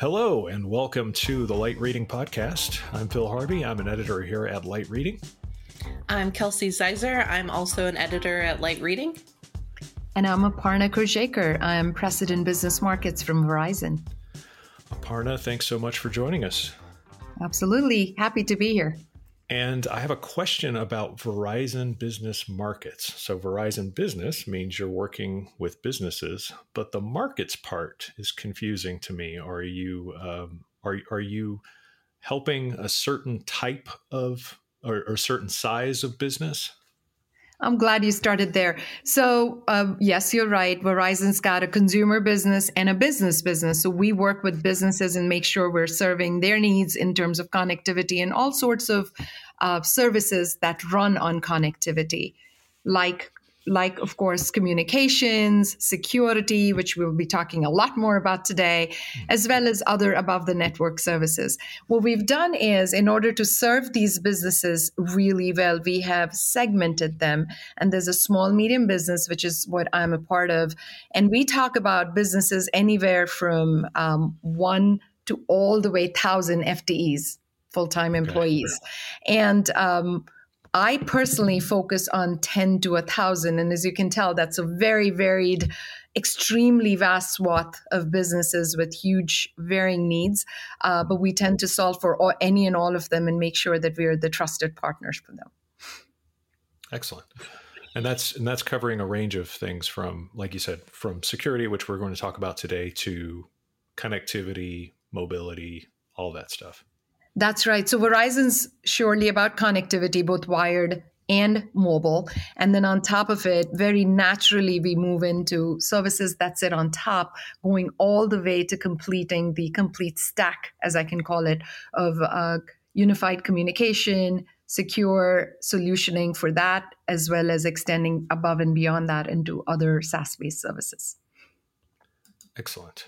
Hello, and welcome to the Light Reading Podcast. I'm Phil Harvey. I'm an editor here at Light Reading. I'm Kelsey Ziser. I'm also an editor at Light Reading. And I'm Aparna Khurjekar. I'm President Business Markets from Verizon. Aparna, thanks so much for joining us. Absolutely. Happy to be here. And I have a question about Verizon Business Markets. So, Verizon Business means you're working with businesses, but the markets part is confusing to me. Are you um, are are you helping a certain type of or, or certain size of business? I'm glad you started there. So, um, yes, you're right. Verizon's got a consumer business and a business business. So, we work with businesses and make sure we're serving their needs in terms of connectivity and all sorts of uh, services that run on connectivity, like like, of course, communications, security, which we'll be talking a lot more about today, as well as other above the network services. What we've done is, in order to serve these businesses really well, we have segmented them. And there's a small, medium business, which is what I'm a part of. And we talk about businesses anywhere from um, one to all the way 1,000 FTEs, full time employees. Okay. And um, I personally focus on 10 to 1,000. And as you can tell, that's a very varied, extremely vast swath of businesses with huge varying needs. Uh, but we tend to solve for all, any and all of them and make sure that we are the trusted partners for them. Excellent. And that's and that's covering a range of things from, like you said, from security, which we're going to talk about today, to connectivity, mobility, all that stuff. That's right. So Verizon's surely about connectivity, both wired and mobile. And then on top of it, very naturally, we move into services that sit on top, going all the way to completing the complete stack, as I can call it, of uh, unified communication, secure solutioning for that, as well as extending above and beyond that into other SaaS based services. Excellent.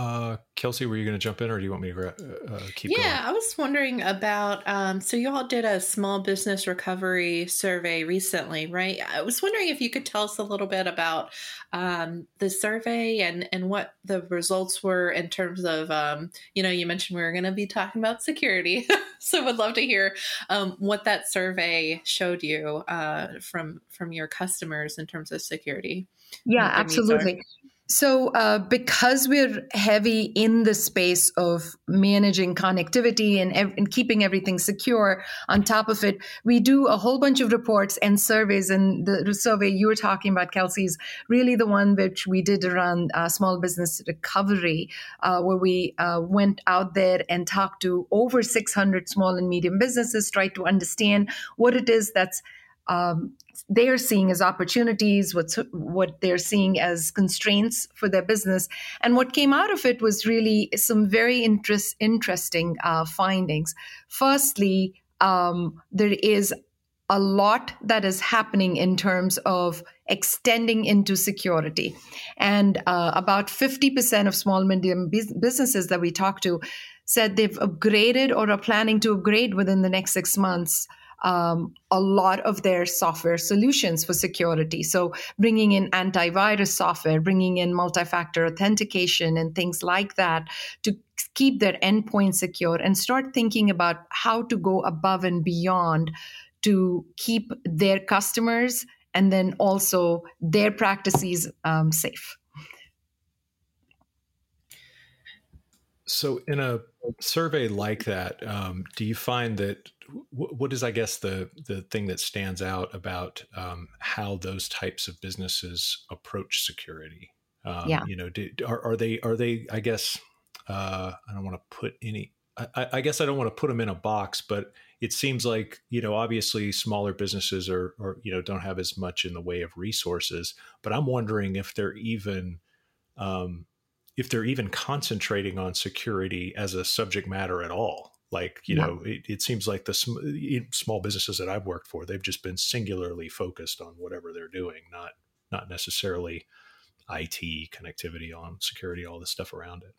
Uh, Kelsey, were you going to jump in, or do you want me to uh, uh, keep? Yeah, going? I was wondering about. Um, so you all did a small business recovery survey recently, right? I was wondering if you could tell us a little bit about um, the survey and and what the results were in terms of. Um, you know, you mentioned we were going to be talking about security, so I would love to hear um, what that survey showed you uh, from from your customers in terms of security. Yeah, absolutely. So, uh, because we're heavy in the space of managing connectivity and, and, keeping everything secure, on top of it, we do a whole bunch of reports and surveys. And the, the survey you were talking about, Kelsey, is really the one which we did around uh, small business recovery, uh, where we uh, went out there and talked to over 600 small and medium businesses, tried to understand what it is that's um, they're seeing as opportunities, what's, what they're seeing as constraints for their business. And what came out of it was really some very interest, interesting uh, findings. Firstly, um, there is a lot that is happening in terms of extending into security. And uh, about 50% of small medium businesses that we talked to said they've upgraded or are planning to upgrade within the next six months um, a lot of their software solutions for security. So, bringing in antivirus software, bringing in multi factor authentication, and things like that to keep their endpoint secure and start thinking about how to go above and beyond to keep their customers and then also their practices um, safe. So, in a survey like that, um, do you find that what is, I guess, the the thing that stands out about um, how those types of businesses approach security? Um, yeah. You know, do, are, are they are they? I guess uh, I don't want to put any. I, I, guess I don't want to put them in a box, but it seems like you know, obviously, smaller businesses are, or you know, don't have as much in the way of resources. But I'm wondering if they're even um, if they're even concentrating on security as a subject matter at all. Like, you yeah. know, it, it, seems like the sm- small businesses that I've worked for, they've just been singularly focused on whatever they're doing, not not necessarily IT, connectivity, on security, all the stuff around it.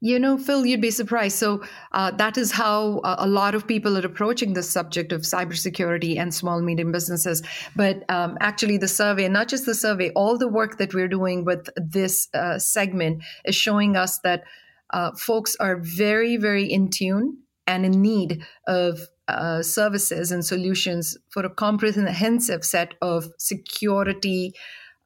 You know, Phil, you'd be surprised. So uh, that is how uh, a lot of people are approaching the subject of cybersecurity and small medium businesses. But um, actually, the survey, not just the survey, all the work that we're doing with this uh, segment is showing us that uh, folks are very, very in tune and in need of uh, services and solutions for a comprehensive set of security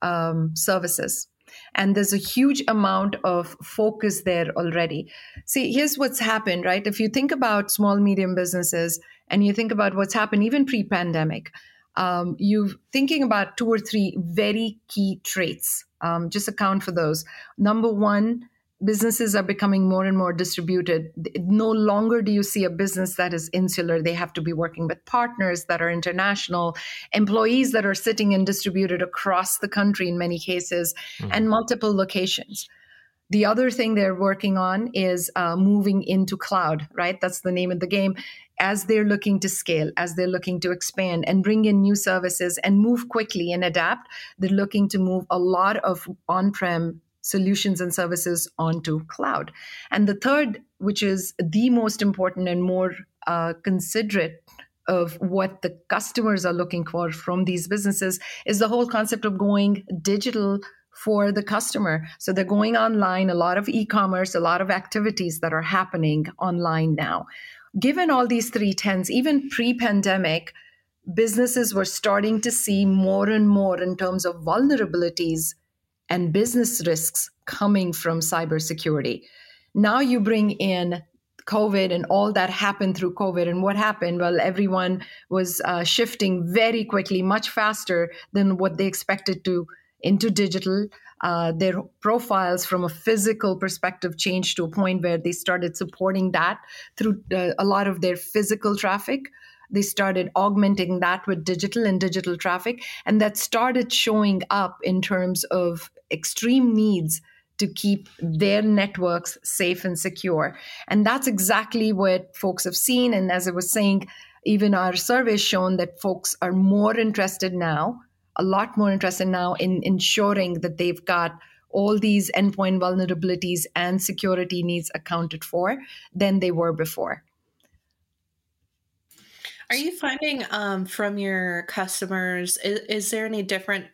um, services. And there's a huge amount of focus there already. See, here's what's happened, right? If you think about small, medium businesses and you think about what's happened even pre pandemic, um, you thinking about two or three very key traits. Um, just account for those. Number one, businesses are becoming more and more distributed. No longer do you see a business that is insular. They have to be working with partners that are international, employees that are sitting and distributed across the country in many cases, mm-hmm. and multiple locations. The other thing they're working on is uh, moving into cloud, right? That's the name of the game. As they're looking to scale, as they're looking to expand and bring in new services and move quickly and adapt, they're looking to move a lot of on prem solutions and services onto cloud. And the third, which is the most important and more uh, considerate of what the customers are looking for from these businesses, is the whole concept of going digital for the customer. So they're going online, a lot of e commerce, a lot of activities that are happening online now. Given all these three even pre pandemic, businesses were starting to see more and more in terms of vulnerabilities and business risks coming from cybersecurity. Now you bring in COVID and all that happened through COVID. And what happened? Well, everyone was uh, shifting very quickly, much faster than what they expected to into digital. Uh, their profiles from a physical perspective changed to a point where they started supporting that through uh, a lot of their physical traffic they started augmenting that with digital and digital traffic and that started showing up in terms of extreme needs to keep their networks safe and secure. And that's exactly what folks have seen. And as i was saying even our survey shown that folks are more interested now a lot more interested now in ensuring that they've got all these endpoint vulnerabilities and security needs accounted for than they were before. Are you finding um, from your customers, is, is, there any different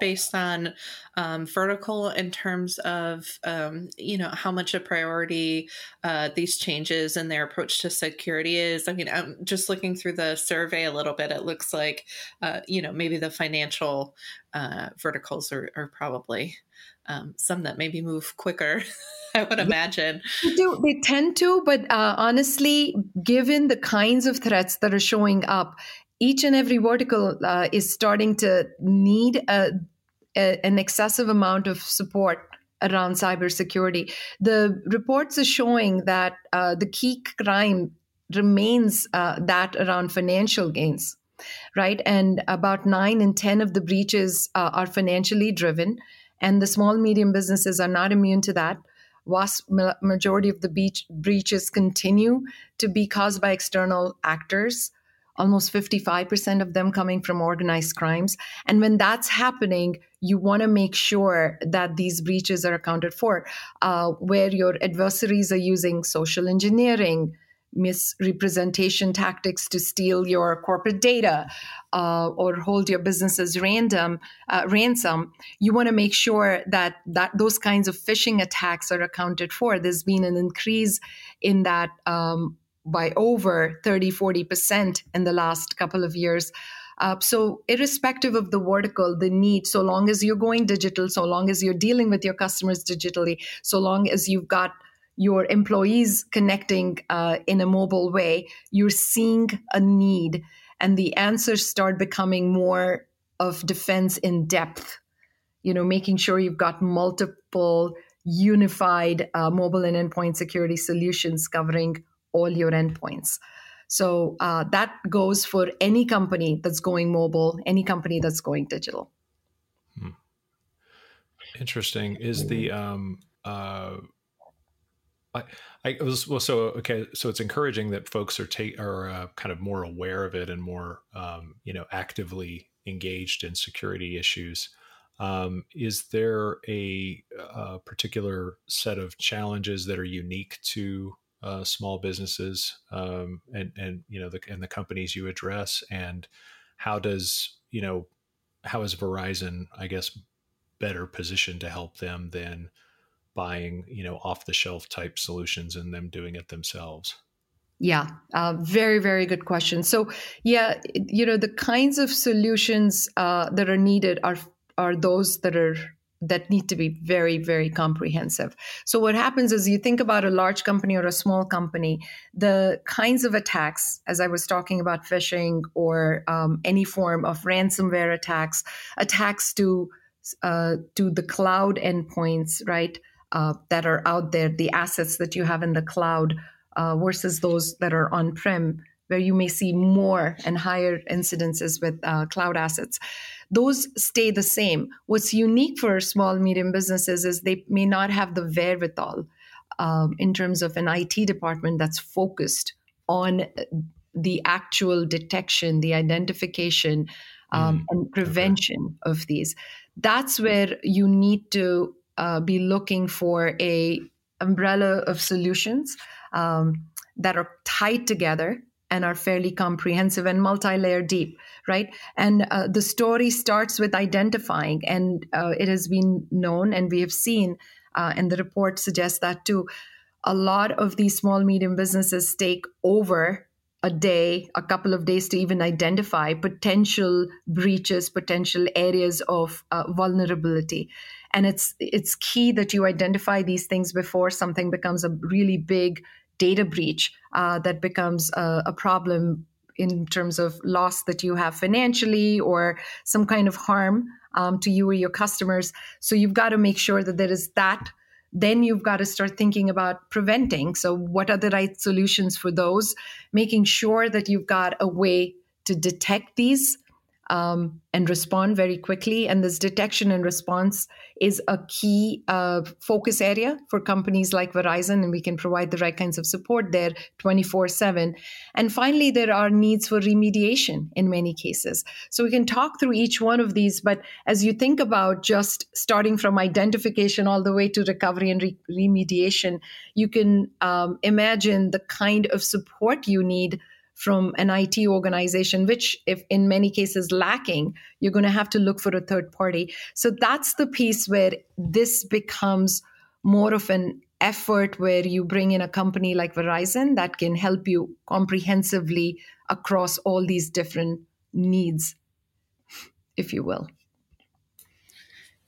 based on um, vertical in terms of um, you know how much a priority uh, these changes and their approach to security is i mean i'm just looking through the survey a little bit it looks like uh, you know maybe the financial uh, verticals are, are probably um, some that maybe move quicker I would imagine. They do. They tend to, but uh, honestly, given the kinds of threats that are showing up, each and every vertical uh, is starting to need a, a, an excessive amount of support around cybersecurity. The reports are showing that uh, the key crime remains uh, that around financial gains, right? And about nine in 10 of the breaches uh, are financially driven. And the small, medium businesses are not immune to that vast majority of the breaches continue to be caused by external actors almost 55% of them coming from organized crimes. And when that's happening, you want to make sure that these breaches are accounted for, uh, where your adversaries are using social engineering, misrepresentation tactics to steal your corporate data uh, or hold your businesses random uh, ransom you want to make sure that that those kinds of phishing attacks are accounted for there's been an increase in that um, by over 30 40% in the last couple of years uh, so irrespective of the vertical the need so long as you're going digital so long as you're dealing with your customers digitally so long as you've got your employees connecting uh, in a mobile way, you're seeing a need, and the answers start becoming more of defense in depth. You know, making sure you've got multiple unified uh, mobile and endpoint security solutions covering all your endpoints. So uh, that goes for any company that's going mobile, any company that's going digital. Hmm. Interesting. Is the um, uh, I, I was well. So okay, so it's encouraging that folks are take are uh, kind of more aware of it and more um, you know actively engaged in security issues. Um, is there a, a, particular set of challenges that are unique to uh, small businesses um, and and you know the and the companies you address and how does you know how is Verizon I guess better positioned to help them than buying you know off the shelf type solutions and them doing it themselves yeah, uh, very, very good question. So, yeah, you know, the kinds of solutions uh, that are needed are are those that are that need to be very, very comprehensive. So, what happens is you think about a large company or a small company, the kinds of attacks, as I was talking about phishing or um, any form of ransomware attacks, attacks to uh, to the cloud endpoints, right, uh, that are out there, the assets that you have in the cloud uh, versus those that are on prem, where you may see more and higher incidences with uh, cloud assets. Those stay the same. What's unique for small, medium businesses is they may not have the wherewithal um, in terms of an IT department that's focused on the actual detection, the identification, um, mm, and prevention okay. of these. That's where you need to uh, be looking for a umbrella of solutions um, that are tied together and are fairly comprehensive and multi-layer deep right? And uh, the story starts with identifying and uh, it has been known and we have seen uh, and the report suggests that too a lot of these small medium businesses take over a day a couple of days to even identify potential breaches potential areas of uh, vulnerability. And it's it's key that you identify these things before something becomes a really big data breach uh, that becomes a, a problem in terms of loss that you have financially or some kind of harm um, to you or your customers. So you've got to make sure that there is that. Then you've got to start thinking about preventing. So, what are the right solutions for those? Making sure that you've got a way to detect these um, and respond very quickly. And this detection and response is a key uh, focus area for companies like Verizon, and we can provide the right kinds of support there 24 7. And finally, there are needs for remediation in many cases. So we can talk through each one of these, but as you think about just starting from identification all the way to recovery and re- remediation, you can um, imagine the kind of support you need from an IT organization, which, if in many cases lacking, you're going to have to look for a third party. So that's the piece where this becomes more of an effort where you bring in a company like Verizon that can help you comprehensively across all these different needs, if you will.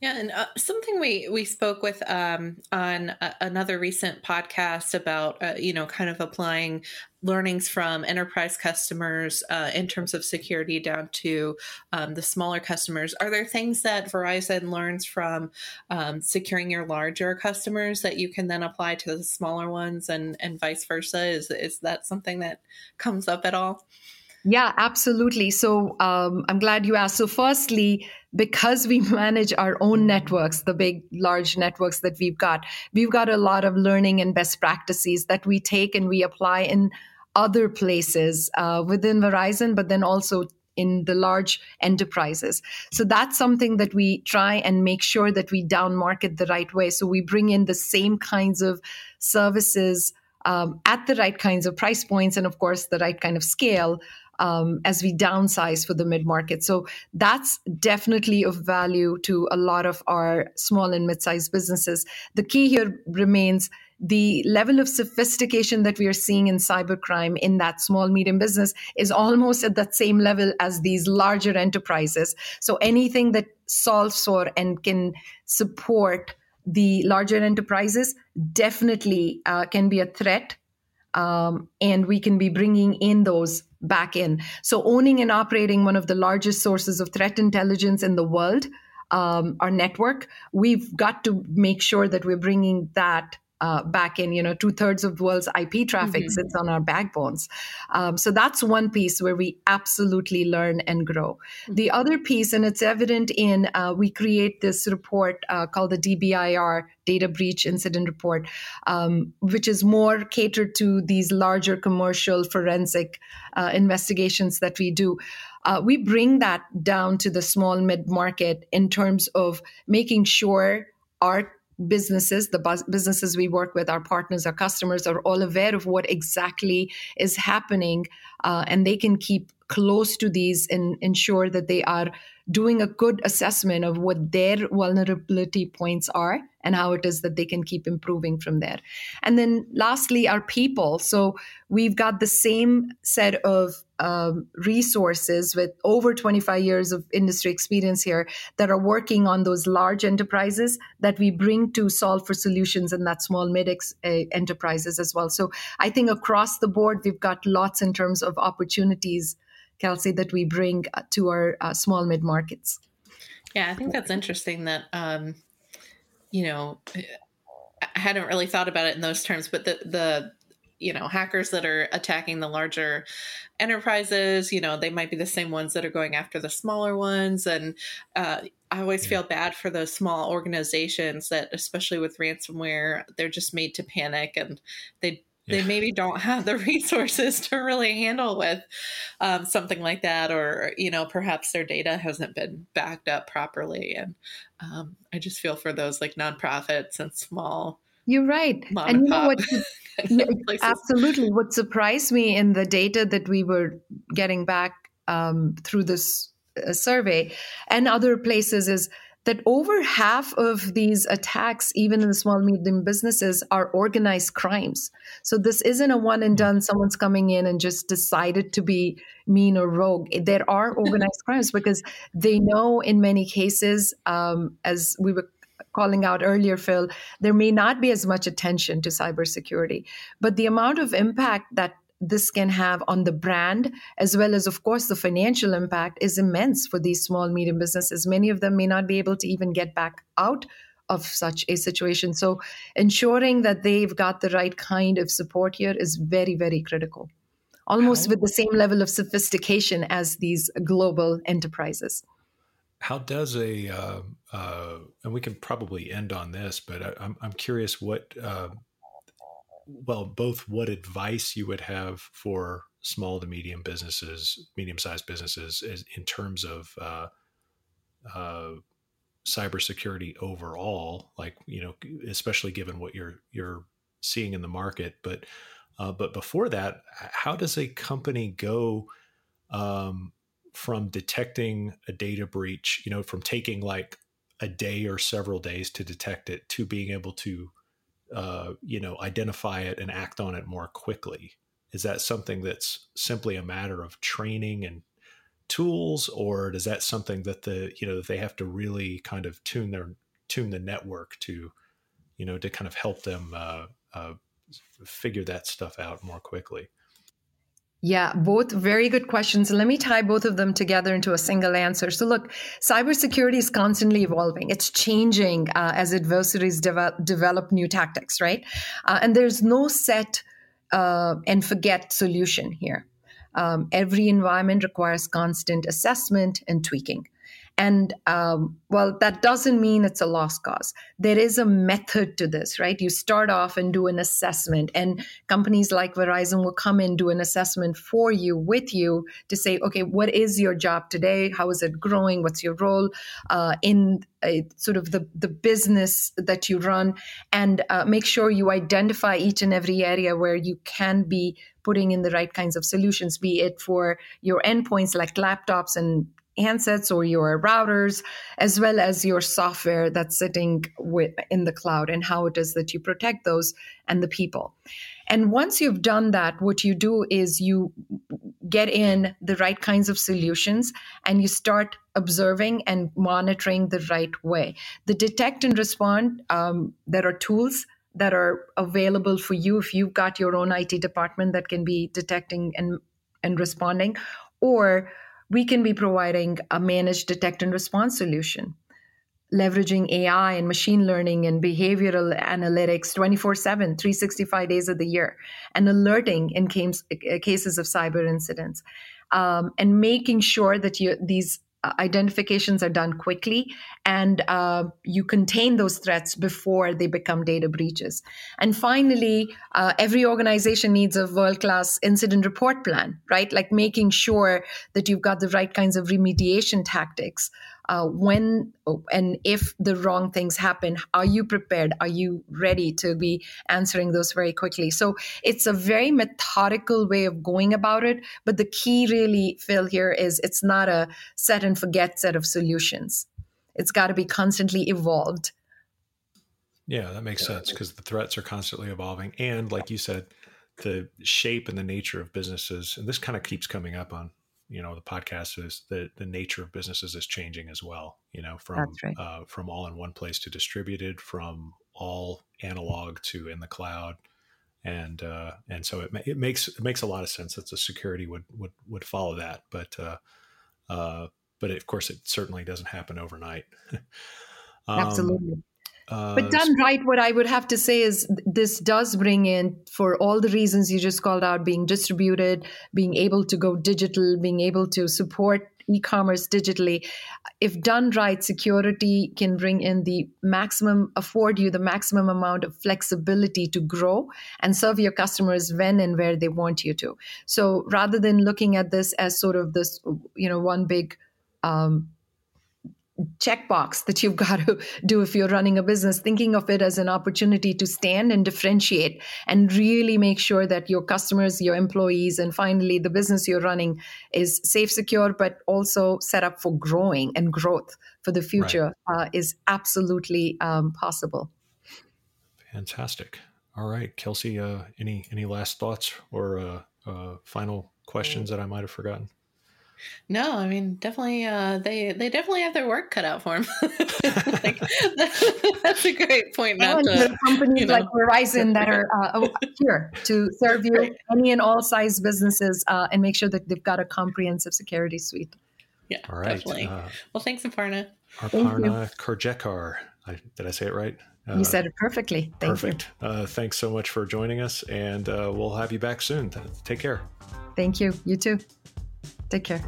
Yeah, and uh, something we we spoke with um, on a, another recent podcast about uh, you know kind of applying learnings from enterprise customers uh, in terms of security down to um, the smaller customers. Are there things that Verizon learns from um, securing your larger customers that you can then apply to the smaller ones, and and vice versa? Is is that something that comes up at all? Yeah, absolutely. So um, I'm glad you asked. So, firstly, because we manage our own networks, the big, large networks that we've got, we've got a lot of learning and best practices that we take and we apply in other places uh, within Verizon, but then also in the large enterprises. So that's something that we try and make sure that we down market the right way. So we bring in the same kinds of services um, at the right kinds of price points and, of course, the right kind of scale um, as we downsize for the mid market. So that's definitely of value to a lot of our small and mid sized businesses. The key here remains the level of sophistication that we are seeing in cybercrime in that small medium business is almost at that same level as these larger enterprises so anything that solves for and can support the larger enterprises definitely uh, can be a threat um, and we can be bringing in those back in. So, owning and operating one of the largest sources of threat intelligence in the world, um, our network, we've got to make sure that we're bringing that uh, back in. You know, two thirds of the world's IP traffic mm-hmm. sits on our backbones. Um, so that's one piece where we absolutely learn and grow. Mm-hmm. The other piece, and it's evident in, uh, we create this report uh, called the DBIR Data Breach Incident Report, um, which is more catered to these larger commercial forensic uh, investigations that we do. Uh, we bring that down to the small mid market in terms of making sure our businesses, the bus- businesses we work with, our partners, our customers are all aware of what exactly is happening, uh, and they can keep close to these and ensure that they are doing a good assessment of what their vulnerability points are and how it is that they can keep improving from there. And then lastly, our people. So we've got the same set of um, resources with over 25 years of industry experience here that are working on those large enterprises that we bring to solve for solutions in that small mid ex- uh, enterprises as well. So I think across the board, we've got lots in terms of opportunities Kelsey, that we bring uh, to our uh, small mid markets. Yeah, I think that's interesting that, um, you know, I hadn't really thought about it in those terms, but the, the, you know, hackers that are attacking the larger enterprises, you know, they might be the same ones that are going after the smaller ones. And uh, I always feel bad for those small organizations that, especially with ransomware, they're just made to panic and they they maybe don't have the resources to really handle with um, something like that or you know perhaps their data hasn't been backed up properly. And um, i just feel for those like nonprofits and small you're right and, you know what absolutely what surprised me in the data that we were getting back um, through this uh, survey and other places is that over half of these attacks, even in the small medium businesses, are organized crimes. So this isn't a one and done. Someone's coming in and just decided to be mean or rogue. There are organized crimes because they know in many cases, um, as we were calling out earlier, Phil, there may not be as much attention to cybersecurity, but the amount of impact that this can have on the brand as well as of course the financial impact is immense for these small medium businesses. Many of them may not be able to even get back out of such a situation. So ensuring that they've got the right kind of support here is very very critical almost with the same level of sophistication as these global enterprises how does a uh, uh, and we can probably end on this but I, am I'm curious what uh, well, both what advice you would have for small to medium businesses, medium sized businesses, in terms of uh, uh, cybersecurity overall, like you know, especially given what you're you're seeing in the market. But uh, but before that, how does a company go um, from detecting a data breach, you know, from taking like a day or several days to detect it to being able to uh, you know identify it and act on it more quickly. Is that something that's simply a matter of training and tools or is that something that the you know that they have to really kind of tune their tune the network to you know to kind of help them uh, uh, figure that stuff out more quickly yeah, both very good questions. Let me tie both of them together into a single answer. So, look, cybersecurity is constantly evolving. It's changing uh, as adversaries develop, develop new tactics, right? Uh, and there's no set uh, and forget solution here. Um, every environment requires constant assessment and tweaking. And um, well, that doesn't mean it's a lost cause. There is a method to this, right? You start off and do an assessment, and companies like Verizon will come in, do an assessment for you, with you, to say, okay, what is your job today? How is it growing? What's your role uh, in a, sort of the, the business that you run? And uh, make sure you identify each and every area where you can be putting in the right kinds of solutions, be it for your endpoints like laptops and handsets or your routers, as well as your software that's sitting with, in the cloud and how it is that you protect those and the people. And once you've done that, what you do is you get in the right kinds of solutions and you start observing and monitoring the right way. The detect and respond, um, there are tools that are available for you if you've got your own IT department that can be detecting and, and responding, or we can be providing a managed detect and response solution, leveraging AI and machine learning and behavioral analytics 24 7, 365 days of the year, and alerting in case, cases of cyber incidents, um, and making sure that you, these uh, identifications are done quickly and uh, you contain those threats before they become data breaches. And finally, uh, every organization needs a world class incident report plan, right? Like making sure that you've got the right kinds of remediation tactics uh, when and if the wrong things happen are you prepared? Are you ready to be answering those very quickly? So it's a very methodical way of going about it but the key really phil here is it's not a set and forget set of solutions. It's got to be constantly evolved. Yeah that makes sense because the threats are constantly evolving and like you said the shape and the nature of businesses and this kind of keeps coming up on you know the podcast is the the nature of businesses is changing as well you know from right. uh, from all in one place to distributed from all analog to in the cloud. And uh, and so it, it makes it makes a lot of sense that the security would would would follow that. But uh, uh, but of course it certainly doesn't happen overnight. Um, absolutely uh, but done right, what I would have to say is this does bring in, for all the reasons you just called out, being distributed, being able to go digital, being able to support e-commerce digitally if done right security can bring in the maximum afford you the maximum amount of flexibility to grow and serve your customers when and where they want you to. So rather than looking at this as sort of this you know one big um, checkbox that you've got to do if you're running a business, thinking of it as an opportunity to stand and differentiate and really make sure that your customers, your employees, and finally the business you're running is safe, secure, but also set up for growing and growth for the future right. uh, is absolutely um, possible. Fantastic. All right, Kelsey. Uh, any any last thoughts or uh, uh final questions that I might have forgotten? No, I mean definitely. Uh, they they definitely have their work cut out for them. like, that's a great point. Not to, companies you know. like Verizon that are uh, oh, here to serve you, any and all size businesses, uh, and make sure that they've got a comprehensive security suite. Yeah, all right. Definitely. Uh, well, thanks, Aparna. Aparna Khurjekar. I, did I say it right? Uh, you said it perfectly. Thank perfect. Uh, thanks so much for joining us, and uh, we'll have you back soon. Take care. Thank you. You too. Take care.